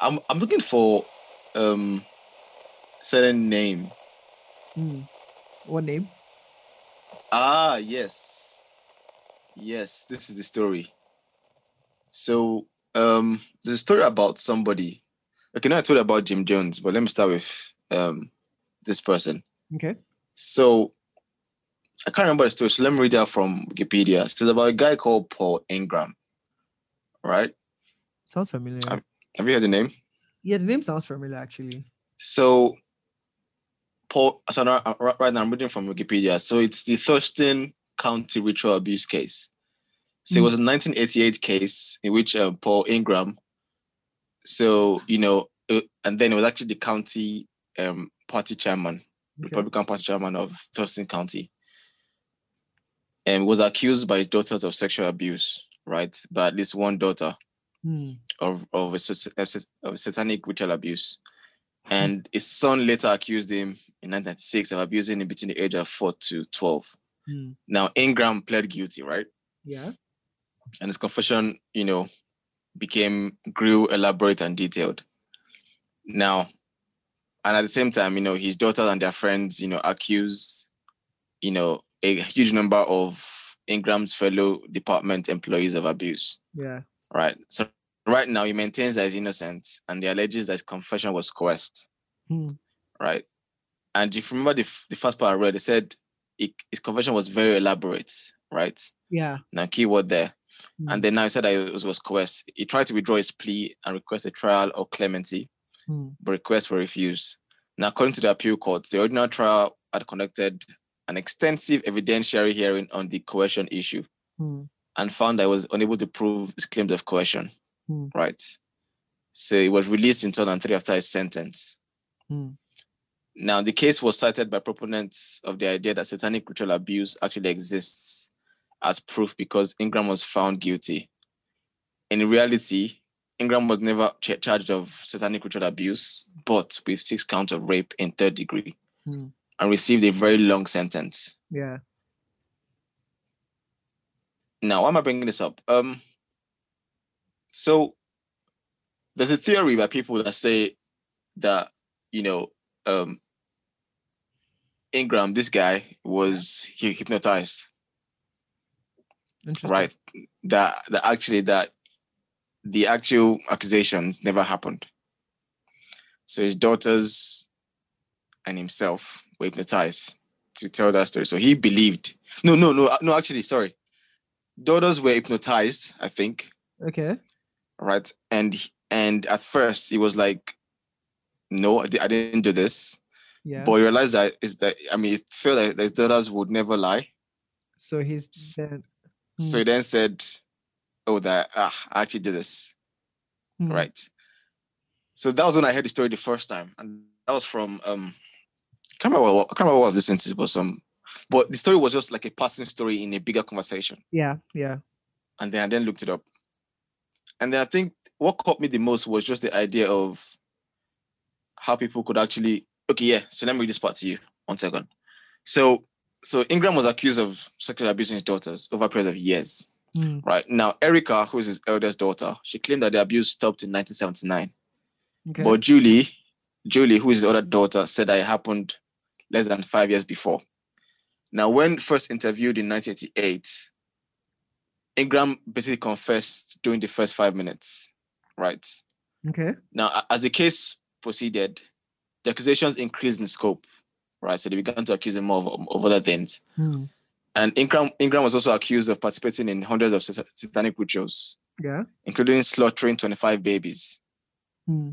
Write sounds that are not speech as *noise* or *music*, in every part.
I'm I'm looking for um certain name. Hmm. What name? Ah, yes. Yes, this is the story. So, um, there's a story about somebody. Okay, now I told you about Jim Jones, but let me start with um this person. Okay. So, I can't remember the story, so let me read out from Wikipedia. So it's about a guy called Paul Ingram. Right? Sounds familiar. I'm- Have you heard the name? yeah, the name sounds familiar actually. So, Paul, so now, uh, right now I'm reading from Wikipedia. So it's the Thurston County ritual abuse case. So it Mm. was a 1988 case in which um, Paul Ingram. So you know, uh, and then it was actually the county um, party chairman, Okay. Republican Party chairman of Thurston County, and was accused by his daughters of sexual abuse, right? By at least one daughter Hmm. of of a, of sat- satanic ritual abuse, and his son later accused him in 1996 of abusing him between the age of four to 12. Hmm. Now Ingram pled guilty, right? Yeah. and his confession, you know, became grew elaborate and detailed. Now, and at the same time, you know, his daughters and their friends, you know, accuse, you know, a huge number of Ingram's fellow department employees of abuse. Yeah. Right. So right now he maintains that he's innocent and he alleges that his confession was coerced. Hmm. Right. And if you remember the, the first part I read, they said it, his confession was very elaborate, right? Yeah. Now keyword there. Hmm. And then now he said that it was, was coerced. He tried to withdraw his plea and request a trial or clemency, Hmm. but requests were refused. Now, according to the appeal court, the original trial had conducted an extensive evidentiary hearing on the coercion issue Hmm. And found that he was unable to prove his claims of coercion. Hmm. Right. So he was released in 2003 after his sentence. Hmm. Now, the case was cited by proponents of the idea that satanic ritual abuse actually exists as proof because Ingram was found guilty. In reality, Ingram was never ch- charged of satanic ritual abuse, but with six counts of rape in third degree Hmm. and received a very long sentence. Yeah. Now, why am I bringing this up? Um, so there's a theory by people that say that you know um, Ingram, this guy was hy- hypnotized, right? That that actually that the actual accusations never happened. So his daughters and himself were hypnotized to tell that story. So he believed. No, no, no, no. Actually, sorry. Daughters were hypnotized, I think, Okay. right? And and at first he was like, "No, I, didn't do this." Yeah. But he realized that is that I mean, it felt like the daughters would never lie. so he's then. So he then said, "Oh, that ah, I actually did this." Hmm. right? So that was when I heard the story the first time, and that was from um, I can't remember what, I can't remember what I was listening to, but some, but the story was just like a passing story in a bigger conversation, Yeah. Yeah. and then I then looked it up, and then I think what caught me the most was just the idea of how people could actually okay, yeah. So let me read this part to you. One second. So so Ingram was accused of sexual abusing his daughters over a period of years. Hmm. Right now, Erica, who is his eldest daughter, she claimed that the abuse stopped in 1979. Okay. But Julie, Julie, who is his other daughter, said that it happened less than five years before. Now, when first interviewed in 1988, Ingram basically confessed during the first five minutes, right? okay. Now, as the case proceeded, the accusations increased in scope, right? So they began to accuse him more of, of other things. Hmm. And Ingram, Ingram was also accused of participating in hundreds of satanic rituals, Yeah. including slaughtering 25 babies. Hmm.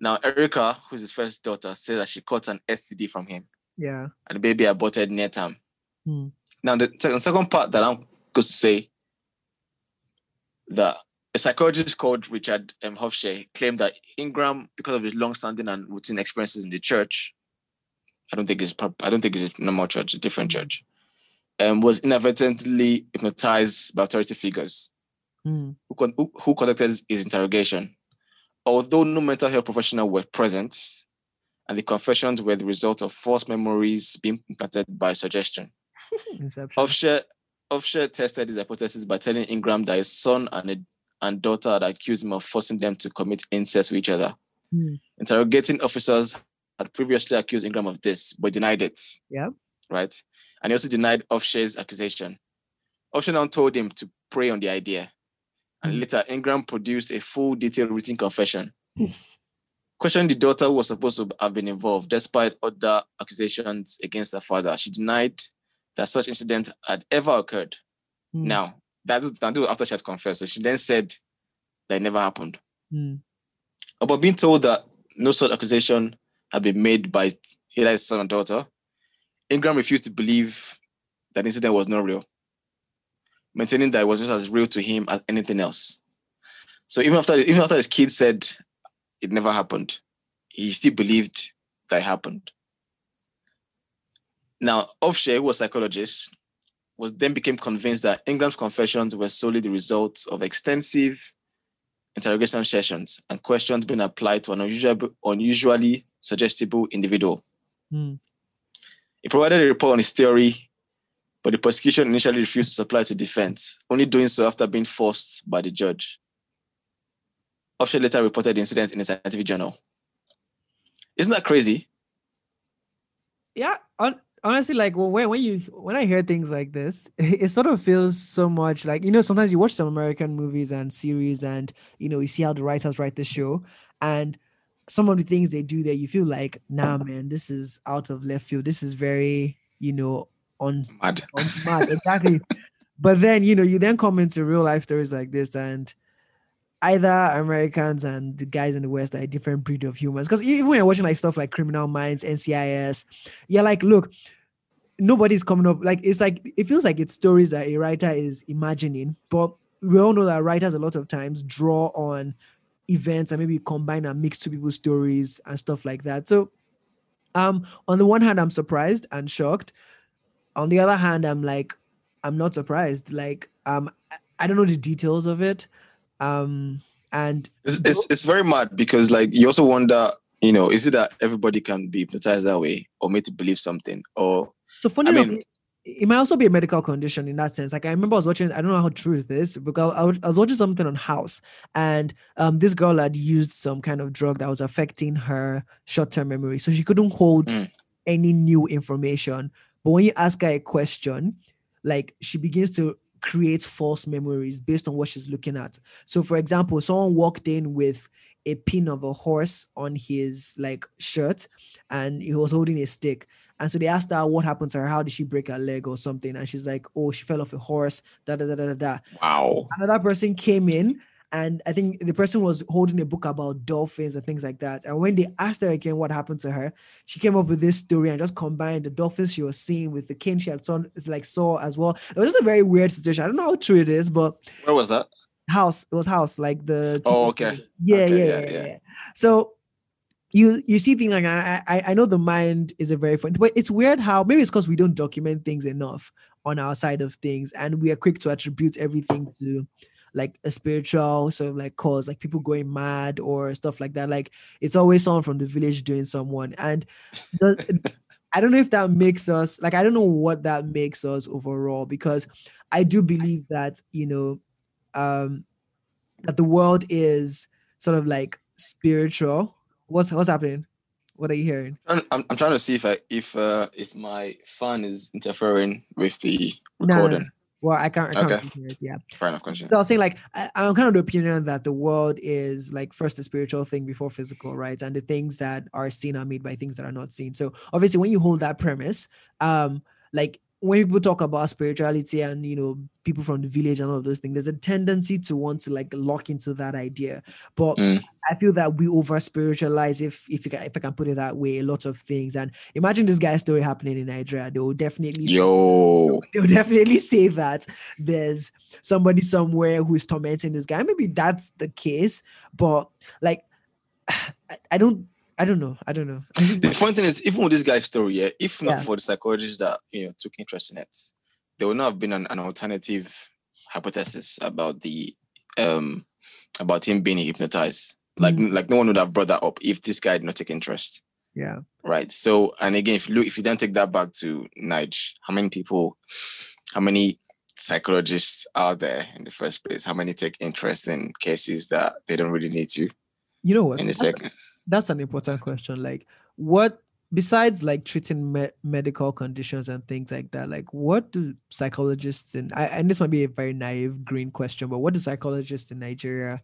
Now, Erica, who's his first daughter, said that she caught an STD from him Yeah. and the baby aborted near term. Hmm. Now, the second, second part that I'm going to say that a psychologist called Richard M. Ofshe claimed that Ingram, because of his long-standing and routine experiences in the church, I don't think it's I don't think it's a normal church, a different church, um, was inadvertently hypnotized by authority figures Hmm. who, con- who, who conducted his interrogation. Although no mental health professional were present, and the confessions were the result of false memories being implanted by suggestion. *laughs* Inception. Ofshe, Ofshe tested his hypothesis by telling Ingram that his son and a, and daughter had accused him of forcing them to commit incest with each other. Hmm. Interrogating officers had previously accused Ingram of this, but denied it. Yeah. Right. And he also denied Ofshe's accusation. Ofshe now told him to pray on the idea. And Hmm. later, Ingram produced a full detailed written confession. *laughs* Questioning the daughter who was supposed to have been involved, despite other accusations against her father. She denied that such incident had ever occurred. Hmm. Now, that's after she had confessed. So she then said that it never happened. Hmm. Upon being told that no such accusation had been made by his son or daughter, Ingram refused to believe that the incident was not real, maintaining that it was just as real to him as anything else. So even after even after his kid said it never happened, he still believed that it happened. Now, Ofshe, who was a psychologist, was then became convinced that Ingram's confessions were solely the result of extensive interrogation sessions and questions being applied to an unusual, unusually suggestible individual. Hmm. He provided a report on his theory, but the prosecution initially refused to supply to defense, only doing so after being forced by the judge. Ofshe later reported the incident in a scientific journal. Isn't that crazy? yeah hon- honestly like well, when, when you when i hear things like this *laughs* it, sort of feels so much like you know sometimes you watch some american movies and series and you know you see how the writers write the show and some of the things they do there you feel like nah man this is out of left field this is very you know on Mad. on mad exactly *laughs* but then you know you then come into real life stories like this and either Americans and the guys in the West are a different breed of humans. Because even when you're watching like stuff like Criminal Minds, NCIS, you're like, look, nobody's coming up. Like it's like it feels like it's stories that a writer is imagining, but we all know that writers a lot of times draw on events and maybe combine and mix two people's stories and stuff like that. So um on the one hand, I'm surprised and shocked. On the other hand, I'm like, I'm not surprised. Like um I- I don't know the details of it. Um and It's, it's, it's very mad because like you also wonder, you know, is it that everybody can be hypnotized that way or made to believe something? Or So funny I enough, mean- it, might also be a medical condition in that sense. Like I remember I was watching, I don't know how true it is because I was, I was watching something on House, and um, this girl had used some kind of drug that was affecting her short-term memory, so she couldn't hold Mm. any new information. But when you ask her a question, like she begins to create false memories based on what she's looking at. So, for example, someone walked in with a pin of a horse on his like shirt, and he was holding a stick. And so they asked her what happened to her. How did she break her leg or something? And she's like, "Oh, she fell off a horse." Da da da da. da. wow. Another person came in, and I think the person was holding a book about dolphins and things like that. And when they asked her again what happened to her, she came up with this story and just combined the dolphins she was seeing with the king she had saw, like saw as well. It was just a very weird situation. I don't know how true it is, but Where was that? house it was house like the Oh, okay. yeah, yeah, yeah, yeah. So you you see things like. I I- I know the mind is a very fun, but it's weird how maybe it's because we don't document things enough on our side of things, and we are quick to attribute everything to like a spiritual sort of like cause, like people going mad or stuff like that. Like it's always someone from the village doing someone, and the, *laughs* I don't know if that makes us like I don't know what that makes us overall because I do believe that you know um that the world is sort of like spiritual. What's what's happening? What are you hearing? I'm, I'm trying to see if I if uh if my fan is interfering with the recording. Well, I can't. I can't Okay. it. Yeah. Fair enough, continue. So I was saying, like, I, I'm kind of the opinion that the world is like first a spiritual thing before physical, right? And the things that are seen are made by things that are not seen. So obviously, when you hold that premise, um, like when people talk about spirituality and you know people from the village and all of those things, there's a tendency to want to like lock into that idea. But Mm. I feel that we over spiritualize, if if you can, if I can put it that way, a lot of things. And imagine this guy's story happening in Nigeria, they will definitely Yo, *laughs* they'll definitely say that there's somebody somewhere who is tormenting this guy. Maybe that's the case, but like, *sighs* I, I don't, I don't know, I don't know. *laughs* *laughs* the funny thing is, even with this guy's story, yeah, if not Yeah. for the psychologists that you know took interest in it, there would not have been an, an alternative hypothesis about the um about him being hypnotized. Like like no one would have brought that up if this guy did not take interest. yeah, right? So, and again, if you look, if you then take that back to Nige, how many people, how many psychologists are there in the first place? How many take interest in cases that they don't really need to? You know what? In a That's- second, that's an important question. Like what besides like treating me- medical conditions and things like that like what do psychologists in I, and this might be a very naive green question but what do psychologists in nigeria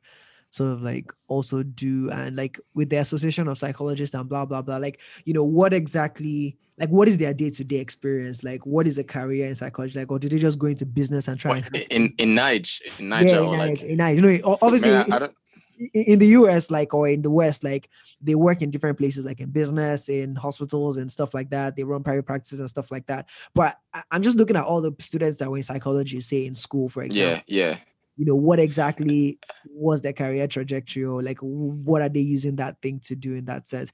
sort of like also do? And like with the association of psychologists and blah blah blah like you know what exactly like what is their day-to-day experience? Like what is a career in psychology? Like or do they just go into business and try What, and in in Niger, in Niger, yeah, in like, Niger- in know o- obviously man, I, I don't. In the US, like or in the West, like they work in different places, like in business, in hospitals, and stuff like that. They run private practices and stuff like that. But I'm just looking at all the students that were in psychology, say in school, for example. Yeah, yeah. You know, what exactly was their career trajectory, or like what are they using that thing to do in that sense?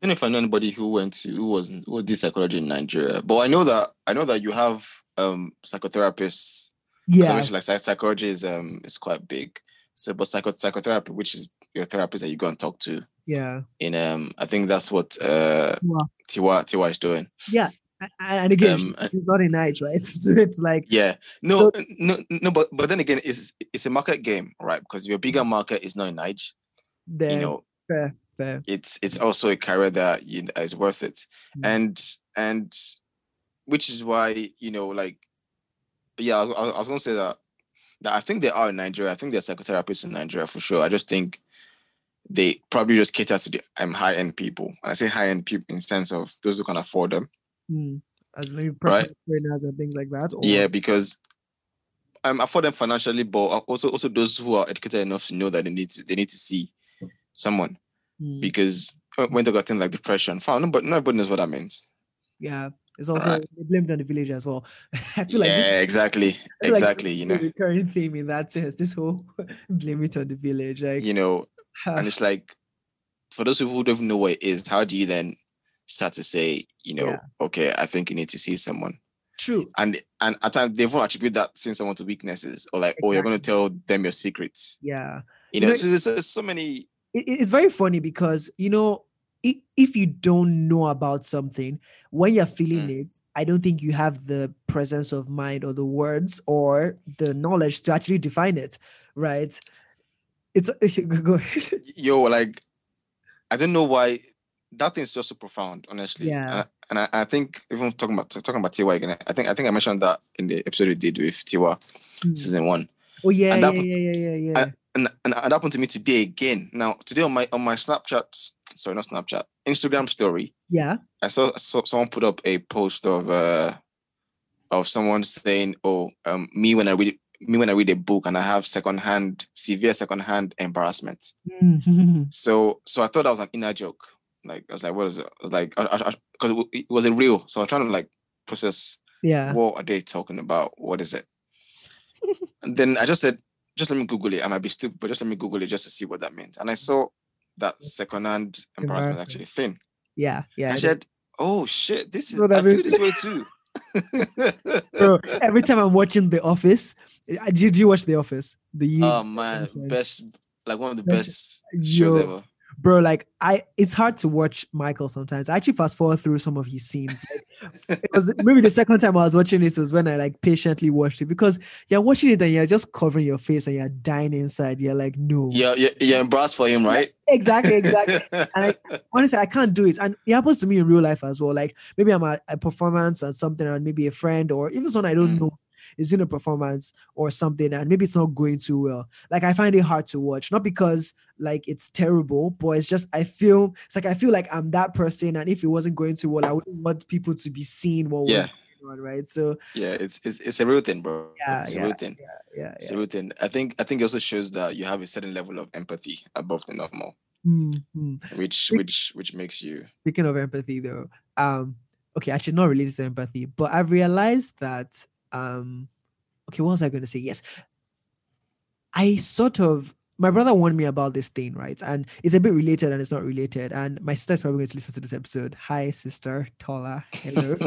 I don't know if I know anybody who went to who was who did psychology in Nigeria, but I know that I know that you have um psychotherapists. Yeah, like psy- psychology is um is quite big. So, but psycho psychotherapy, which is your therapist that you go and talk to, yeah. in um I think that's what uh Wow. Tiwa Tiwa is doing. Yeah, And again, Um, she's not in age, right? *laughs* So it's like, Yeah, no, no, no, but but then again, it's it's a market game, right? Because your bigger market is not in age. then You know, fair, fair. it's it's also a career that you is worth it Mm. and and which is why you know like yeah I, I was gonna say that i think they are in nigeria. I think they're psychotherapists in nigeria for sure. I just think they probably just cater to the um, high-end people. And i say high-end people in sense of those who can afford them. Hmm. as maybe personal trainers and things like that. Or, yeah because um afford them financially but also also those who are educated enough to know that they need to they need to see someone. Hmm. because when they got things like depression fine but nobody knows what that means. Yeah, it's also blamed on the village as well. *laughs* I feel like this yeah, exactly, I like exactly. You know, recurring theme in that sense. This whole *laughs* blame it on the village, like you know, *sighs* and it's like for those people who don't know what it is, how do you then start to say, you know, Yeah. okay, I think you need to see someone, true. and and at times they won't attribute that seeing someone to weaknesses or like, oh, you're going to tell them your secrets. Yeah, You You know, so there's, there's so many. it, it's very funny because you know if you don't know about something when you're feeling Mm. it i don't think you have the presence of mind or the words or the knowledge to actually define it right it's *laughs* go ahead. Yo, like, I don't know why that thing's just so profound, honestly. Yeah. And, and I, I think even talking about talking about Tiwa again, I think I think I mentioned that in the episode we did with Tiwa Hmm. season one. oh yeah and yeah, that yeah yeah yeah yeah and, and it happened to me today again. Now today on my on my Snapchat, sorry, not Snapchat, Instagram story, yeah I saw, saw someone put up a post of uh of someone saying, "Oh, um, me when I read me when I read a book and I have secondhand severe secondhand embarrassment." Mhm. So so I thought that was an inner joke. Like I was like, what is it? Like, because it was a real. So I was trying to like process yeah what are they talking about? What is it? and then I just said, just let me Google it. I might be stupid, but just let me Google it just to see what that means. And I saw that secondhand embarrassment actually thing. yeah yeah I said, oh shit, this is I I mean? feel this way *laughs* too. Bro, *laughs* every time i'm watching the office uh, did you watch the office the oh man, best like one of the Best- shows ever. Bro like i it's hard to watch michael sometimes. I actually fast forward through some of his scenes. Like, it was *laughs* maybe the second time i was watching this was when i like patiently watched it because you're watching it and you're just covering your face and you're dying inside. You're like no. Yeah, you're, you're embarrassed for him, right? exactly exactly. *laughs* And I, honestly i can't do it. And it happens to me in real life as well. Like maybe i'm at a performance or something and maybe a friend or even someone i don't Mm. know is in a performance or something and maybe it's not going too well like i find it hard to watch not because like it's terrible but it's just i feel it's like i feel like i'm that person and if it wasn't going too well i wouldn't want people to be seeing what Yeah. was going on right so yeah, it's, it's it's a real thing, bro. Yeah, it's yeah, a real thing. yeah It's yeah a real thing. I think I think it also shows that you have a certain level of empathy above the normal, Mm, mm. which which which makes you Speaking of empathy, though, um, okay, actually not related to empathy, but I've realized that, um, okay, what was I going to say? Yes, I sort of my brother warned me about this thing, right? And it's a bit related and it's not related. And my sister's probably going to listen to this episode. Hi, sister Tola. Hello. *laughs*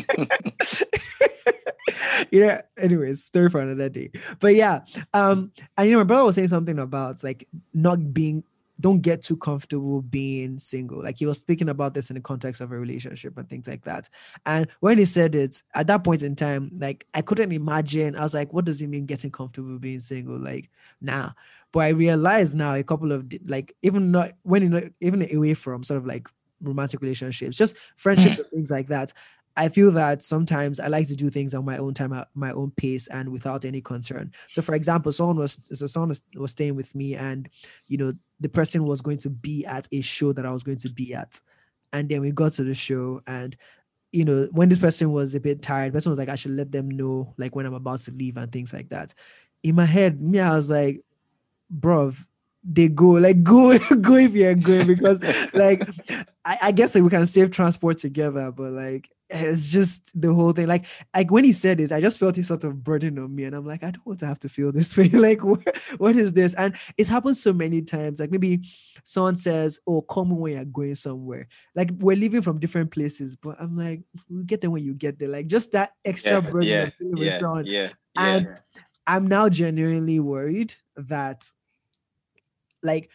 *laughs* you know, anyways, story for another day. But yeah, um, and you know, my brother was saying something about like not being don't get too comfortable being single. Like he was speaking about this in the context of a relationship and things like that. And when he said it at that point in time, like I couldn't imagine. I was like, what does he mean getting comfortable being single? Like, nah. But I realized now a couple of like even not when you know even away from sort of like romantic relationships, just friendships mm. and things like that. I feel that sometimes I like to do things on my own time, at my own pace, and without any concern. So, for example, someone was so someone was, staying with me, and you know the person was going to be at a show that I was going to be at, and then we got to the show, and you know when this person was a bit tired, person was like, I should let them know like when I'm about to leave and things like that. In my head, me, I was like, bro, they go like *laughs* go go if you're going because like I, I guess like, we can save transport together but like it's just the whole thing. Like like when he said this i just felt a sort of burden on me and i'm like i don't want to have to feel this *laughs* way. Like what, what is this? And it happens so many times. Like maybe someone says oh come when you're going somewhere. Like we're leaving from different places but i'm like we'll get there when you get there. Like just that extra Yeah, burden yeah, of dealing with yeah, someone. yeah, and yeah. I'm now genuinely worried that, like,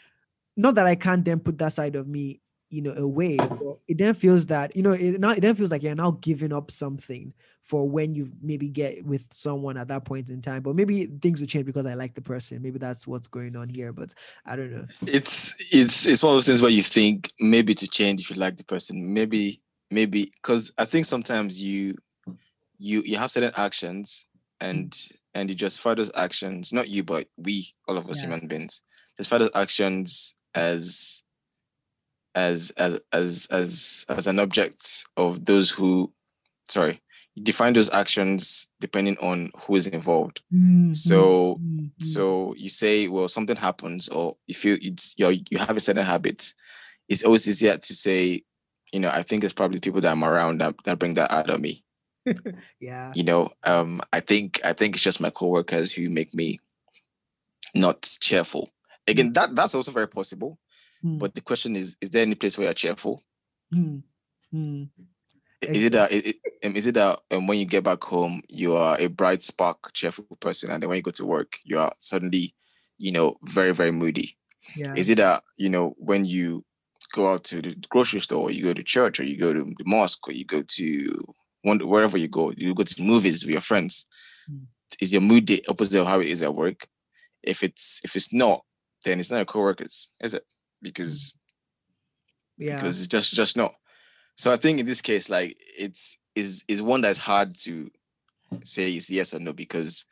not that I can't then put that side of me, you know, away, but it then feels that, you know, it now it then feels like you're now giving up something for when you maybe get with someone at that point in time. But maybe things will change because I like the person. Maybe that's what's going on here. But I don't know. it's it's it's one of those things where you think maybe to change if you like the person maybe maybe because i think sometimes you you you have certain actions and and you just justify those actions not you but we all of us Yeah. human beings justify those actions as as as as as as an object of those who sorry you define those actions depending on who is involved So- Mhm. so you say, well, something happens, or if you it's you you have a certain habit, it's always easier to say, you know, I think it's probably people that I'm around that, that bring that out of me. *laughs* yeah. You know, um, I think I think it's just my coworkers who make me not cheerful. Again, that that's also very possible. Mm, But the question is, is there any place where you're cheerful? mm, mm. Is it that is it, um, is it that um, when you get back home you are a bright spark, cheerful person, and then when you go to work you are suddenly, you know, very very moody? Yeah. Is it that you know when you go out to the grocery store, or you go to church, or you go to the mosque, or you go to one wherever you go, you go to the movies with your friends? Mm. Is your mood the opposite of how it is at work? If it's if it's not, then it's not your coworkers, is it? Because yeah. because it's just just not. So I think in this case, like it's is is one that's hard to say is yes or no because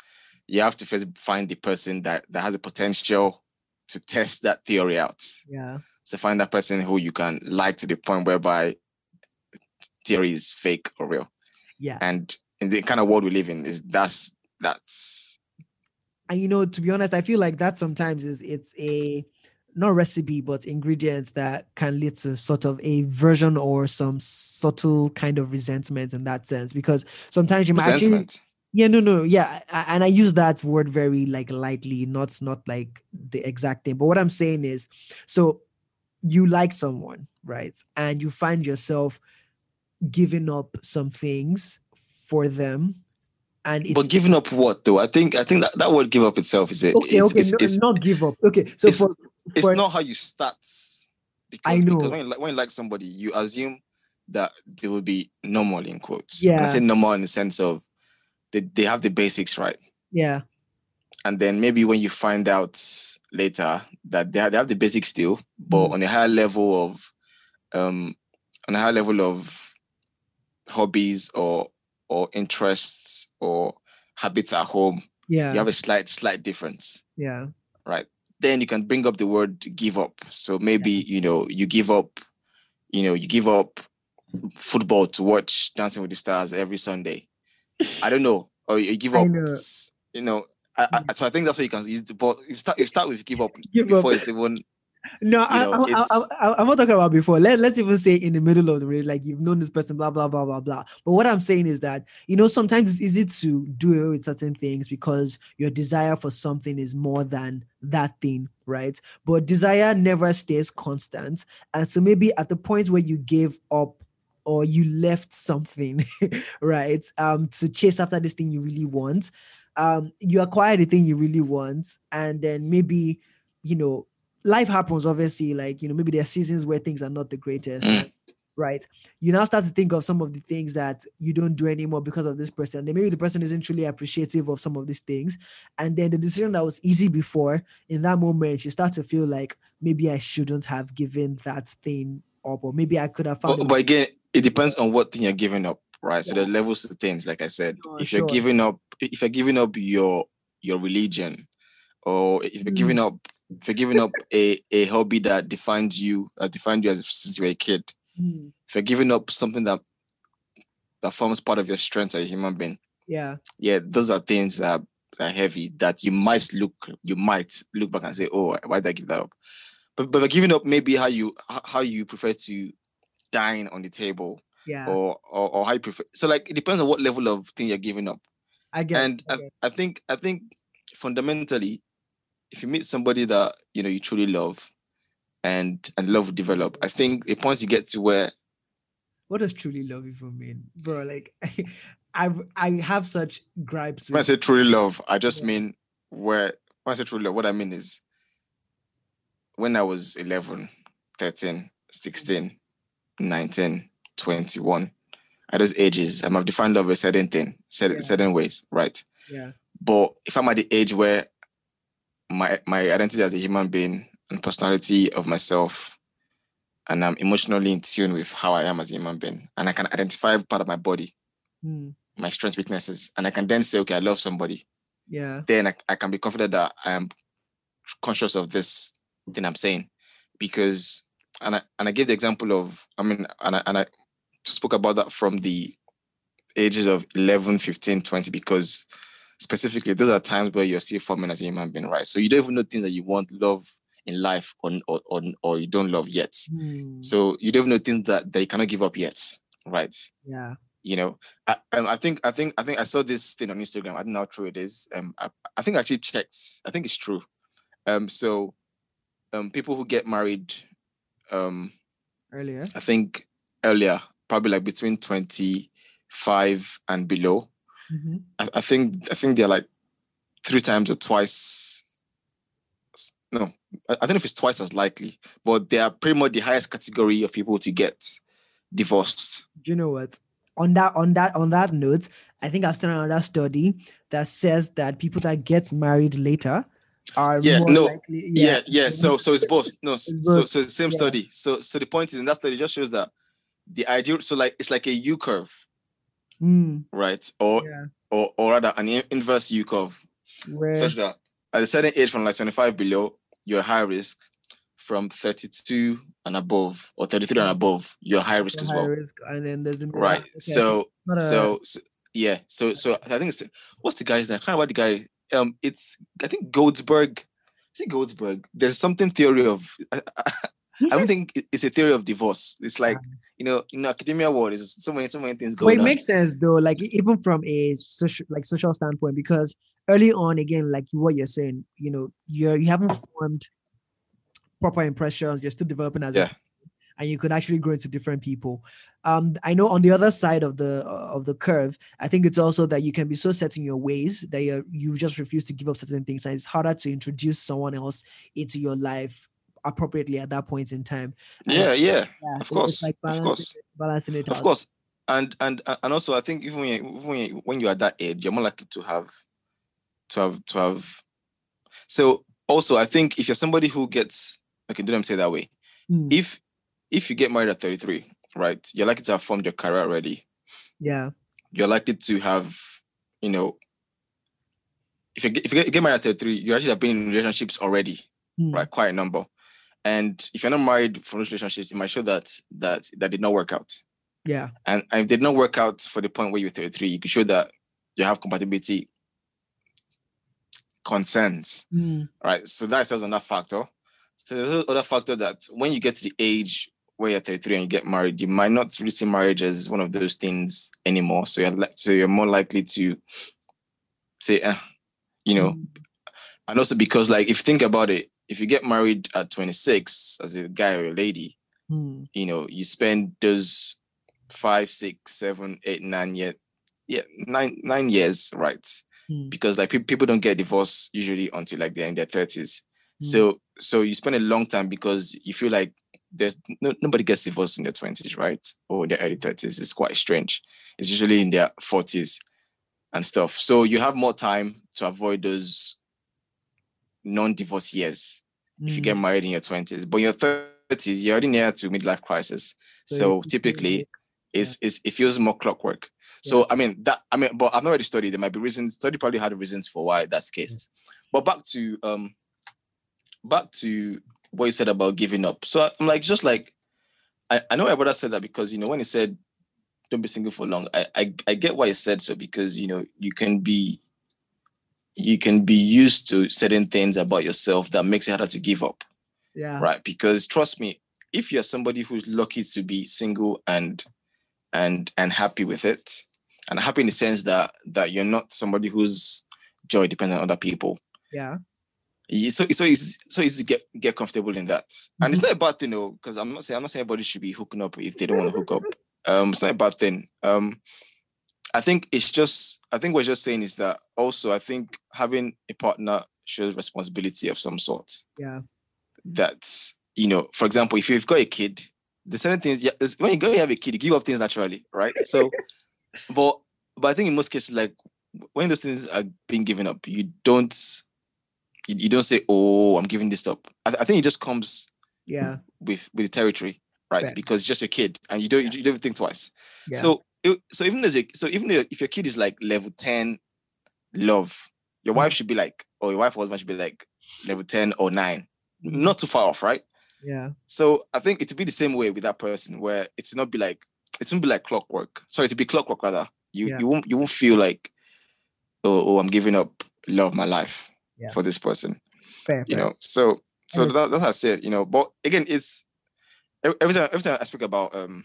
you have to first find the person that that has a potential to test that theory out. yeah. So find that person who you can like to the point whereby theory is fake or real. Yeah. And in the kind of world we live in, is that's that's and you know to be honest i feel like that sometimes is it's a not recipe but ingredients that can lead to sort of a version or some subtle kind of resentment in that sense because sometimes you might actually yeah no no yeah and i use that word very like lightly not not like the exact thing but what i'm saying is so you like someone right and you find yourself giving up some things for them and it's But giving up what though? I think I think that, that word give up itself is it. okay it's, okay it's, no, it's, not give up okay so for it's for- not how you start. Because, I because when you, like, when you like somebody, you assume that they will be normal in quotes. And I Yeah. say normal in the sense of they, they have the basics right. yeah And then maybe when you find out later that they have, they have the basics still, but Mm. on a higher level of um on a higher level of hobbies or or interests or habits at home, yeah you have a slight slight difference. yeah right? Then you can bring up the word give up. So maybe, you know, you give up, you know, you give up football to watch Dancing with the Stars every Sunday. I don't know. Or you give up, know. you know. I, I, so I think that's what you can use. But you start, you start with give up Give before up. it's even. No, I, know, I, I, I, I, I'm not talking about before. Let, let's even say in the middle of the race, like you've known this person, blah, blah, blah, blah, blah. But what I'm saying is that, you know, sometimes it's easy to do with certain things because your desire for something is more than that thing, right? But desire never stays constant. And so maybe at the point where you gave up or you left something, *laughs* right, um, to chase after this thing you really want, um, you acquire the thing you really want. And then maybe, you know, life happens, obviously, like, you know, maybe there are seasons where things are not the greatest. Mm. Right. You now start to think of some of the things that you don't do anymore because of this person. Then maybe the person isn't truly appreciative of some of these things. And then the decision that was easy before, in that moment, you start to feel like maybe I shouldn't have given that thing up, or maybe I could have found. But, but again, it depends on what thing you're giving up, right? So Yeah. there are levels to things, like I said. If you're giving up, if you're giving up your your religion, or if you're Mm. giving up, you're giving up a, a hobby that defines you, that defined you as since you were a kid, hmm. if you're giving up something that that forms part of your strength as a human being, yeah. yeah, those are things that are heavy that you might look, you might look back and say, oh, why did I give that up? But but giving up, maybe how you how you prefer to dine on the table, Yeah. or, or or how you prefer. So like it depends on what level of thing you're giving up. I get and I. I think I think fundamentally, if you meet somebody that you know you truly love, and and love will develop, I think the point you get to where what does truly love even mean? Bro, like *laughs* I've I have such gripes when I say truly love, I just Yeah. mean where when I say truly love, what I mean is when I was 11, 13, 16, 19, 21, at those ages, I'm have defined love a certain thing, certain, Yeah. certain ways, right? yeah. But if I'm at the age where my my identity as a human being and personality of myself, and I'm emotionally in tune with how I am as a human being, and I can identify part of my body, Hmm, my strengths, weaknesses, and I can then say, okay, I love somebody. yeah. Then I, I can be confident that I am conscious of this thing I'm saying, because and I and I gave the example of I mean and I and I spoke about that from the ages of 11, 15, 20 because specifically those are times where you're still forming as a human being, right? So you don't even know things that you want, love in life, or or or, or you don't love yet. Hmm, So you don't even know things that, you cannot give up yet, right? yeah. You know, I, um, I think I think I think I saw this thing on Instagram. I don't know how true it is. Um, I, I think I actually checked. I think it's true. Um, so, um, people who get married, um, Earlier. I think earlier, probably like between twenty five and below. Mhm. I, I think I think they're like three times or twice. No, I, I don't know if it's twice as likely, but they are pretty much the highest category of people to get divorced. Do you know what? On that on that on that note, I think I've seen another study that says that people that get married later are Yeah, more no, likely. Yeah, yeah. So so it's both. No, s- so both, so it's the same yeah. study. So so the point is in that study just shows that the ideal. So like it's like a U curve, Mm, right? Or yeah. or or rather an inverse U curve, Where such that at a certain age, from like twenty five below, you're high risk. From thirty two and above, or thirty three and above, you're high risk for as high well. risk, and then there's the right okay, so a- so, so yeah so so i think it's what's the guy's name i can't remember the guy um it's i think goldsberg is it goldsberg there's something theory of i, *laughs* I, I don't think it's a theory of divorce. It's like you know in academia world there's so many so many things going it on. makes sense though, like even from a social like social standpoint, because early on, again, like what you're saying, you know, you're you haven't formed proper impressions, you're still developing as a and you could actually grow into different people. Um, I know on the other side of the of the curve, I think it's also that you can be so set in your ways that you you just refuse to give up certain things, and it's harder to introduce someone else into your life appropriately at that point in time. Yeah yeah yeah, of course, of balancing, course. balancing it of out. course and and and also i think even when you, even when, you, when you're at that age you're more likely to have to have to have so also i think if you're somebody who gets okay do them say that way Hmm, if if you get married at 33 right you're likely to have formed your career already yeah. you're likely to have you know if you get, if you get, get married at 33 you actually have been in relationships already Hmm, right quite a number and if you're not married for those relationships it might show that that that did not work out Yeah. and, and if it did not work out for the point where you're 33 you could show that you have compatibility concerns Hmm, right? So that that's another factor. So there's another factor that when you get to the age where you're 33 and you get married, you might not really see marriage as one of those things anymore. So you're like, so you're more likely to say, eh, you know, hmm, and also because like if you think about it, if you get married at 26 as a guy or a lady, hmm, you know, you spend those five, six, seven, eight, nine years, yeah, nine nine years, right? hmm, Because like pe- people don't get divorced usually until like they're in their 30s. hmm. So so you spend a long time because you feel like there's no, nobody gets divorced in their 20s, right? Or their early 30s. It's quite strange. It's usually in their 40s and stuff. So you have more time to avoid those non-divorce years if you get Mm. married in your 20s. But in your 30s, you're already near to midlife crisis. So So, typically it's, it's it feels more clockwork. So I mean that I mean, but I've not already studied. There might be reasons. Study probably had reasons for why that's the case. But back to um, back to what you said about giving up. So I'm like, just like, I, I know my brother said that because you know when he said, "Don't be single for long," I I, I get why he said so because you know you can be, you can be used to certain things about yourself that makes it harder to give up yeah. right because trust me if you're somebody who's lucky to be single and and and happy with it and happy in the sense that that you're not somebody who's joy dependent on other people Yeah. so so easy so easy to get get comfortable in that and it's Mhm. not a bad thing though because i'm not saying i'm not saying everybody should be hooking up if they don't want to hook up um it's not a bad thing um i think it's just i think what you're just saying is that also i think having a partner shows responsibility of some sort Yeah. that you know, for example, if you've got a kid, the certain things yeah, when you go and have a kid, you give up things naturally, right? So, *laughs* but but I think in most cases, like when those things are being given up, you don't you, you don't say, "Oh, I'm giving this up." I, I think it just comes Yeah. with with the territory, right? Fair. Because it's just your kid, and you don't you don't think twice. Yeah. So it, so even as a, so even if your kid is like level ten, love, your wife should be like, or your wife or husband should be like level ten or nine, not too far off, right? Yeah. So I think it would be the same way with that person, where it's not be like it's not be like clockwork. Sorry, to be clockwork rather. You Yeah. you won't you won't feel like oh, oh I'm giving up love my life Yeah. for this person. Fair. You fair. know, so so that, that's how I said. You know, but again, it's every every time every time I speak about um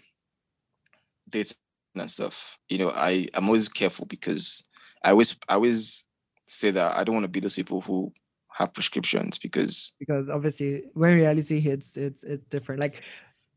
dating and stuff. You know, I I'm always careful because I always I always say that I don't want to be those people who have prescriptions because because obviously when reality hits, it's it's different. Like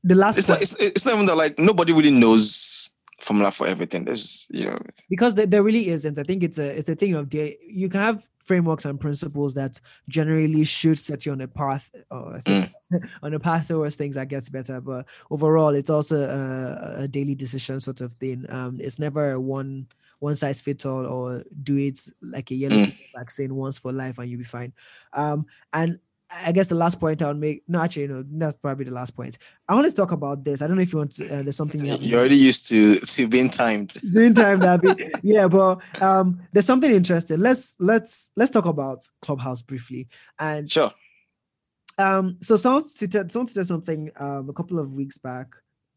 the last it's not it's, it's not even that like nobody really knows formula for everything. There's you know because there, there really isn't. I think it's a it's a thing of day. You can have frameworks and principles that generally should set you on a path or *laughs* on a path towards things that gets better. But overall, it's also a, a daily decision sort of thing. Um, it's never a one one size fits all or do it like a yellow Mm. vaccine once for life and you'll be fine. Um, and I guess the last point I would make, no, actually, no, that's probably the last point. I want to talk about this. I don't know if you want to, uh, there's something you you're already used to to being timed. Doing time that *laughs* be yeah but um there's something interesting let's let's let's talk about clubhouse briefly and Sure. um so someone tweeted someone tweeted something um a couple of weeks back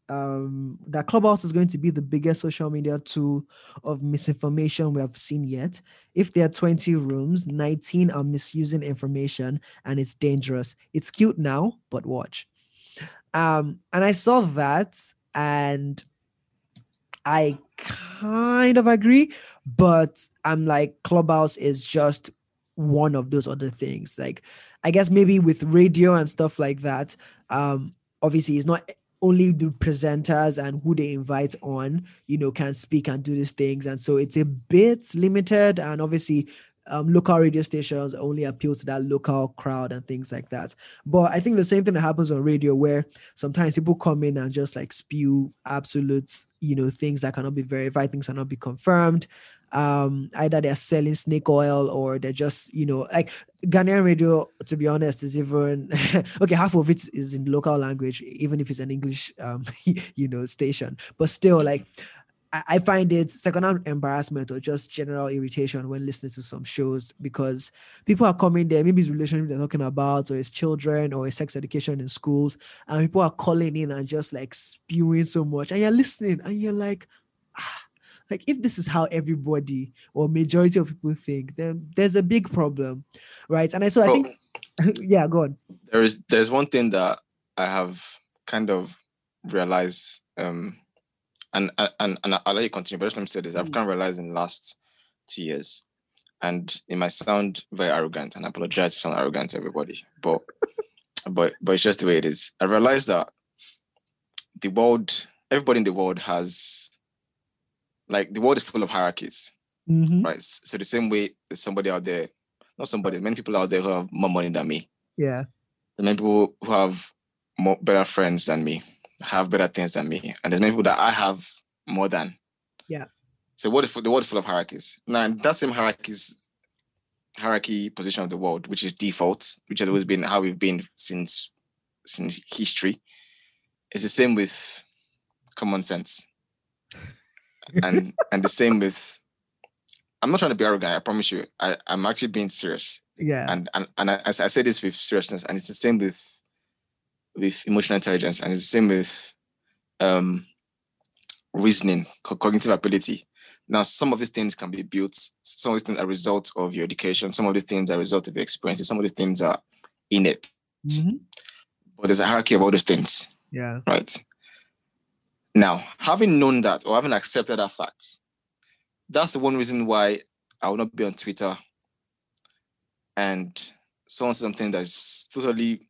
um that clubhouse is going to be the biggest social media tool of misinformation we have seen yet. If there are 20 rooms 19 are misusing information and it's dangerous. It's cute now but watch. Um and i saw that and I kind of agree, but I'm like Clubhouse is just one of those other things. Like I guess maybe with radio and stuff like that, um, obviously it's not only the presenters and who they invite on, you know, can speak and do these things. And so it's a bit limited. And obviously um, local radio stations only appeal to that local crowd and things like that. But I think the same thing that happens on radio where sometimes people come in and just like spew absolute, you know, things that cannot be verified, things cannot be confirmed. Um, either they're selling snake oil or they're just, you know, like Ghanaian radio, to be honest, is even *laughs* okay, half of it is in local language, even if it's an English um, *laughs* you know, station. But still, like I I find it secondhand embarrassment or just general irritation when listening to some shows because people are coming there, maybe it's relationship they're talking about, or it's children, or it's sex education in schools, and people are calling in and just like spewing so much, and you're listening, and you're like, ah, like if this is how everybody or majority of people think, then there's a big problem, right? And I so I think, *laughs* yeah, go on. there is there's one thing that I have kind of realized, um, and and and I'll let you continue. But just let me say this: I've Mm. kind of realized in the last two years, and it might sound very arrogant, and I apologize if I sound arrogant to everybody, but *laughs* but but it's just the way it is. I realized that the world, everybody in the world has, like, the world is full of hierarchies, Mhm. right? So the same way there's somebody out there, not somebody, many people out there who have more money than me Yeah, There many people who have more better friends than me, have better things than me, and there's many people that I have more than. Yeah. So what if the world is full of hierarchies? Now that same hierarchies hierarchy position of the world, which is default, which has always been how we've been since since history, is the same with common sense. And and the same with I'm not trying to be arrogant, I promise you. I, I'm actually being serious. Yeah. And and, and I, I say this with seriousness, and it's the same with with emotional intelligence, and it's the same with um reasoning, cognitive ability. Now, some of these things can be built. Some of these things are a result of your education. Some of these things are a result of your experiences. Some of these things are in it. Mhm. But there's a hierarchy of all those things, Yeah. right? Now, having known that or having accepted that fact, that's the one reason why I will not be on Twitter and someone says something that's totally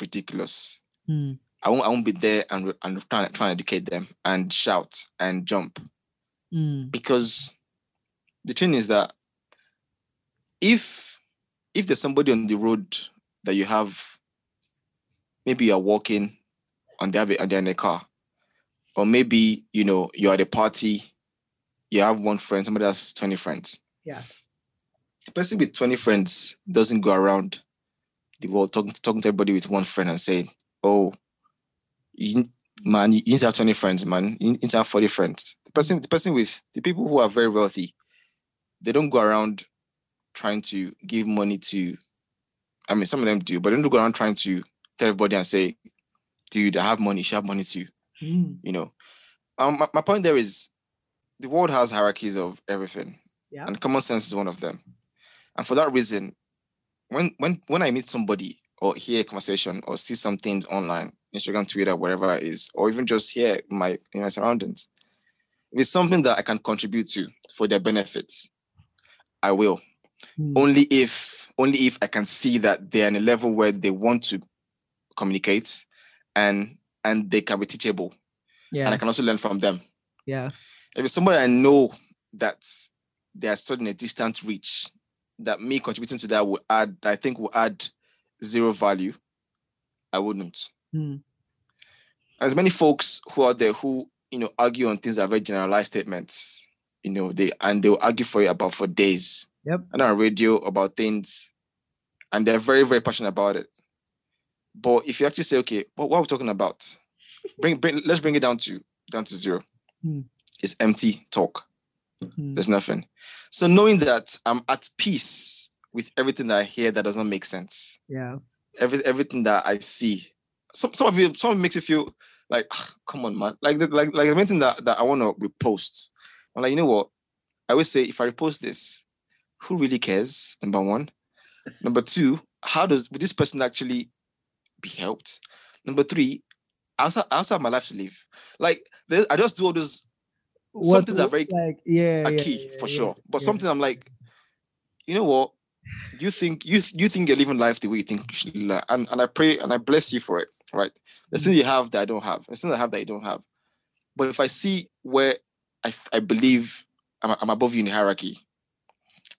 ridiculous. Mm. I won't, I won't be there and, and trying, trying to educate them and shout and jump Mm. because the thing is that if if there's somebody on the road that you have maybe you're walking on the and they're in a car or maybe you know you're at a party you have one friend somebody has 20 friends. Yeah. a person with 20 friends doesn't go around the world talking, talking to everybody with one friend and saying oh you, man you need to have 20 friends man. You need to have 40 friends. The person the person with the people who are very wealthy they don't go around trying to give money to i mean some of them do but they don't go around trying to tell everybody and say dude i have money you should have money too Mm. you know um my, my point there is the world has hierarchies of everything Yeah. and common sense is one of them and for that reason when when when i meet somebody or hear a conversation or see some things online instagram twitter wherever it is or even just hear my in my surroundings if it's something that i can contribute to for their benefits i will Mm. only if only if i can see that they're in a level where they want to communicate and and they can be teachable Yeah. and I can also learn from them. yeah. If it's somebody I know that they are studying a distant reach, that me contributing to that will add, I think will add zero value, I wouldn't. Mm. There's many folks who are there who, you know, argue on things that are very generalized statements, you know, they and they'll argue for you about for days. Yep. And on radio about things, and they're very, very passionate about it. But if you actually say, okay, what, what are we talking about? Bring, bring let's bring it down to down to zero. Hmm. It's empty talk. Mm. There's nothing. So knowing that I'm at peace with everything that I hear that does not make sense, Yeah. every everything that I see. Some some of you some of it makes you feel like "Ah, come on man like the, like like the main thing that, that I want to repost. I'm like you know what I always say if I repost this, who really cares? Number one, number two, how does would this person actually be helped? Number three, I also, I also have my life to live. Like I just do all those Some things are very like yeah, a yeah, key yeah, for yeah, sure. But yeah. something I'm like, you know what? You think you you think you're living life the way you think you should live, and and I pray and I bless you for it. Right? The things mm. you have that I don't have, the things I have that you don't have. But if I see where I believe I'm, I'm above you in the hierarchy,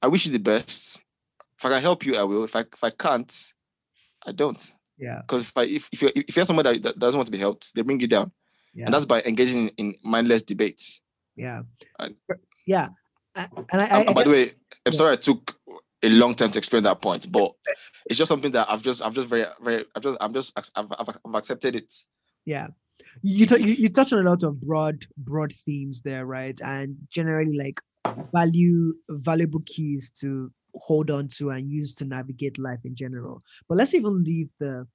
I wish you the best. If I can help you, I will. If I if I can't, I don't. Yeah. Because if I if if you're, if you're somebody that, that doesn't want to be helped, they bring you down, Yeah. and that's by engaging in mindless debates. yeah. And- yeah. I- And I, I, And I by the way, I'm yeah. sorry I took a long time to explain that point, but it's just something that I've just, I've just very, very, I've just, I'm just, I've, I've, I've accepted it. yeah you, tou- you you touch on a lot of broad broad themes there right and generally like value valuable keys to hold on to and use to navigate life in general. But let's even leave the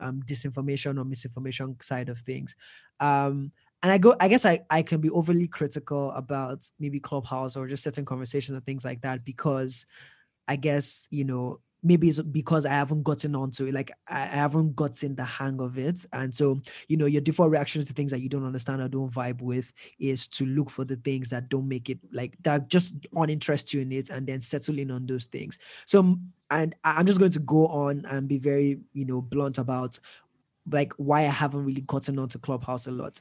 um disinformation or misinformation side of things. Um and i go i guess i i can be overly critical about maybe clubhouse or just certain conversations and things like that because i guess you know maybe it's because I haven't gotten onto it, like I haven't gotten the hang of it. And so, you know, your default reactions to things that you don't understand or don't vibe with is to look for the things that don't make it like that just uninterest you in it and then settle in on those things. So and I'm just going to go on and be very, you know, blunt about like why I haven't really gotten onto Clubhouse a lot.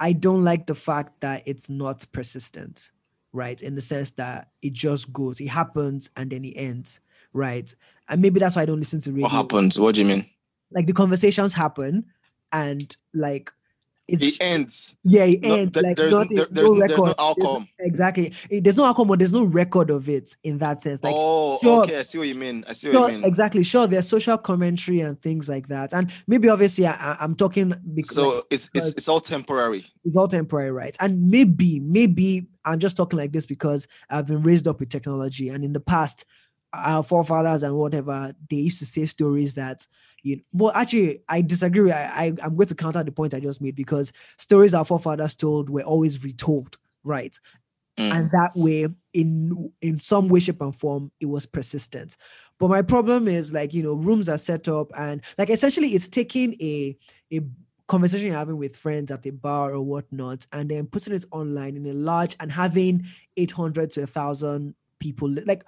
I don't like the fact that it's not persistent, right? In the sense that it just goes, it happens and then it ends right? And maybe that's why I don't listen to radio. What happens? What do you mean? Like the conversations happen, and like it's It ends. yeah, it No, ends like there's, nothing, there- no record. there's no There's exactly. There's no outcome, but there's no record of it in that sense. Like oh, sure. okay. I see what you mean. I see what Sure, you mean. exactly. Sure, there's social commentary and things like that, and maybe obviously I, I'm talking because like, So it's it's it's all temporary. it's all temporary, right? And maybe, maybe I'm just talking like this because I've been raised up with technology, and in the past, our forefathers and whatever they used to say stories that you. know, Well, actually, I disagree. with- I, I I'm going to counter the point I just made because stories our forefathers told were always retold, right? Mm. and that way in in some way shape and form it was persistent but my problem is like you know rooms are set up and like essentially it's taking a a conversation you're having with friends at a bar or whatnot and then putting it online in a large and having 800 to a thousand people like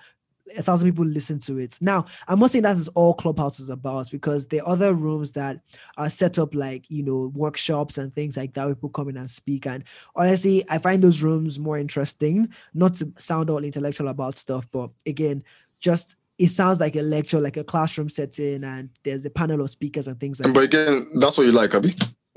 a thousand people listen to it. Now i'm not saying that is all clubhouse is about because there are other rooms that are set up like you know workshops and things like that people come in and speak. And honestly i find those rooms more interesting not to sound all intellectual about stuff but again just it sounds like a lecture like a classroom setting and there's a panel of speakers and things like But again, that's what you like, Abby.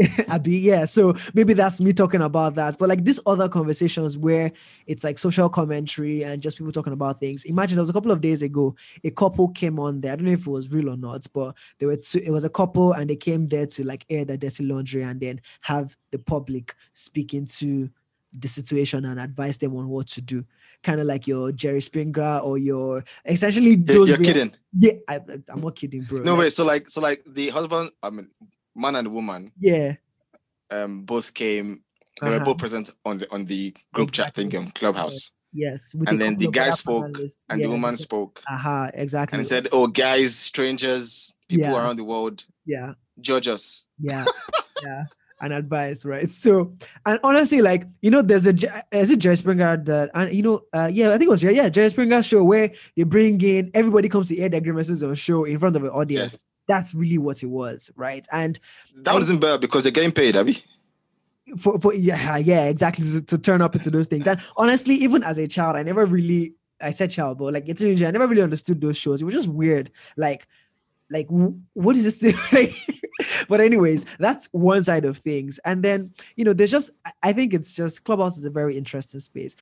*laughs* Abby, yeah. So maybe that's me talking about that. But like these other conversations where it's like social commentary and just people talking about things. Imagine there was a couple of days ago, a couple came on there. I don't know if it was real or not, but they were two, it was a couple and they came there to like air their dirty laundry and then have the public speaking to the situation and advise them on what to do. Kind of like your Jerry Springer or your essentially those you're real- kidding. Yeah, I, I'm not kidding, bro. No Like, wait. So like so like the husband, I mean, man and woman, Yeah. um, both came. They were Uh-huh. both present on the on the group chat Exactly. thing on Clubhouse, Yes. yes. and then the guy spoke, and Yeah, the woman spoke Aha, exactly. and said, "Oh, guys, strangers, people Yeah. around the world, yeah, judge us." yeah, *laughs* yeah, and advice, right? So, and honestly, like you know, there's a is it Jerry Springer that, and you know, uh, yeah, I think it was Jerry, yeah, Jerry Springer show where they bring in everybody comes to air their grievances on show in front of an audience. That's really what it was, right? And That one isn't bad because they're getting paid, Abby. for, for yeah, yeah, exactly to, to turn up into those things. And honestly, even as a child, I never really I said child, but like it's in I never really understood those shows. It was just weird. Like, like what is this *laughs* thing? like, but anyways, that's one side of things. And then you know, there's just I- I think it's just Clubhouse is a very interesting space.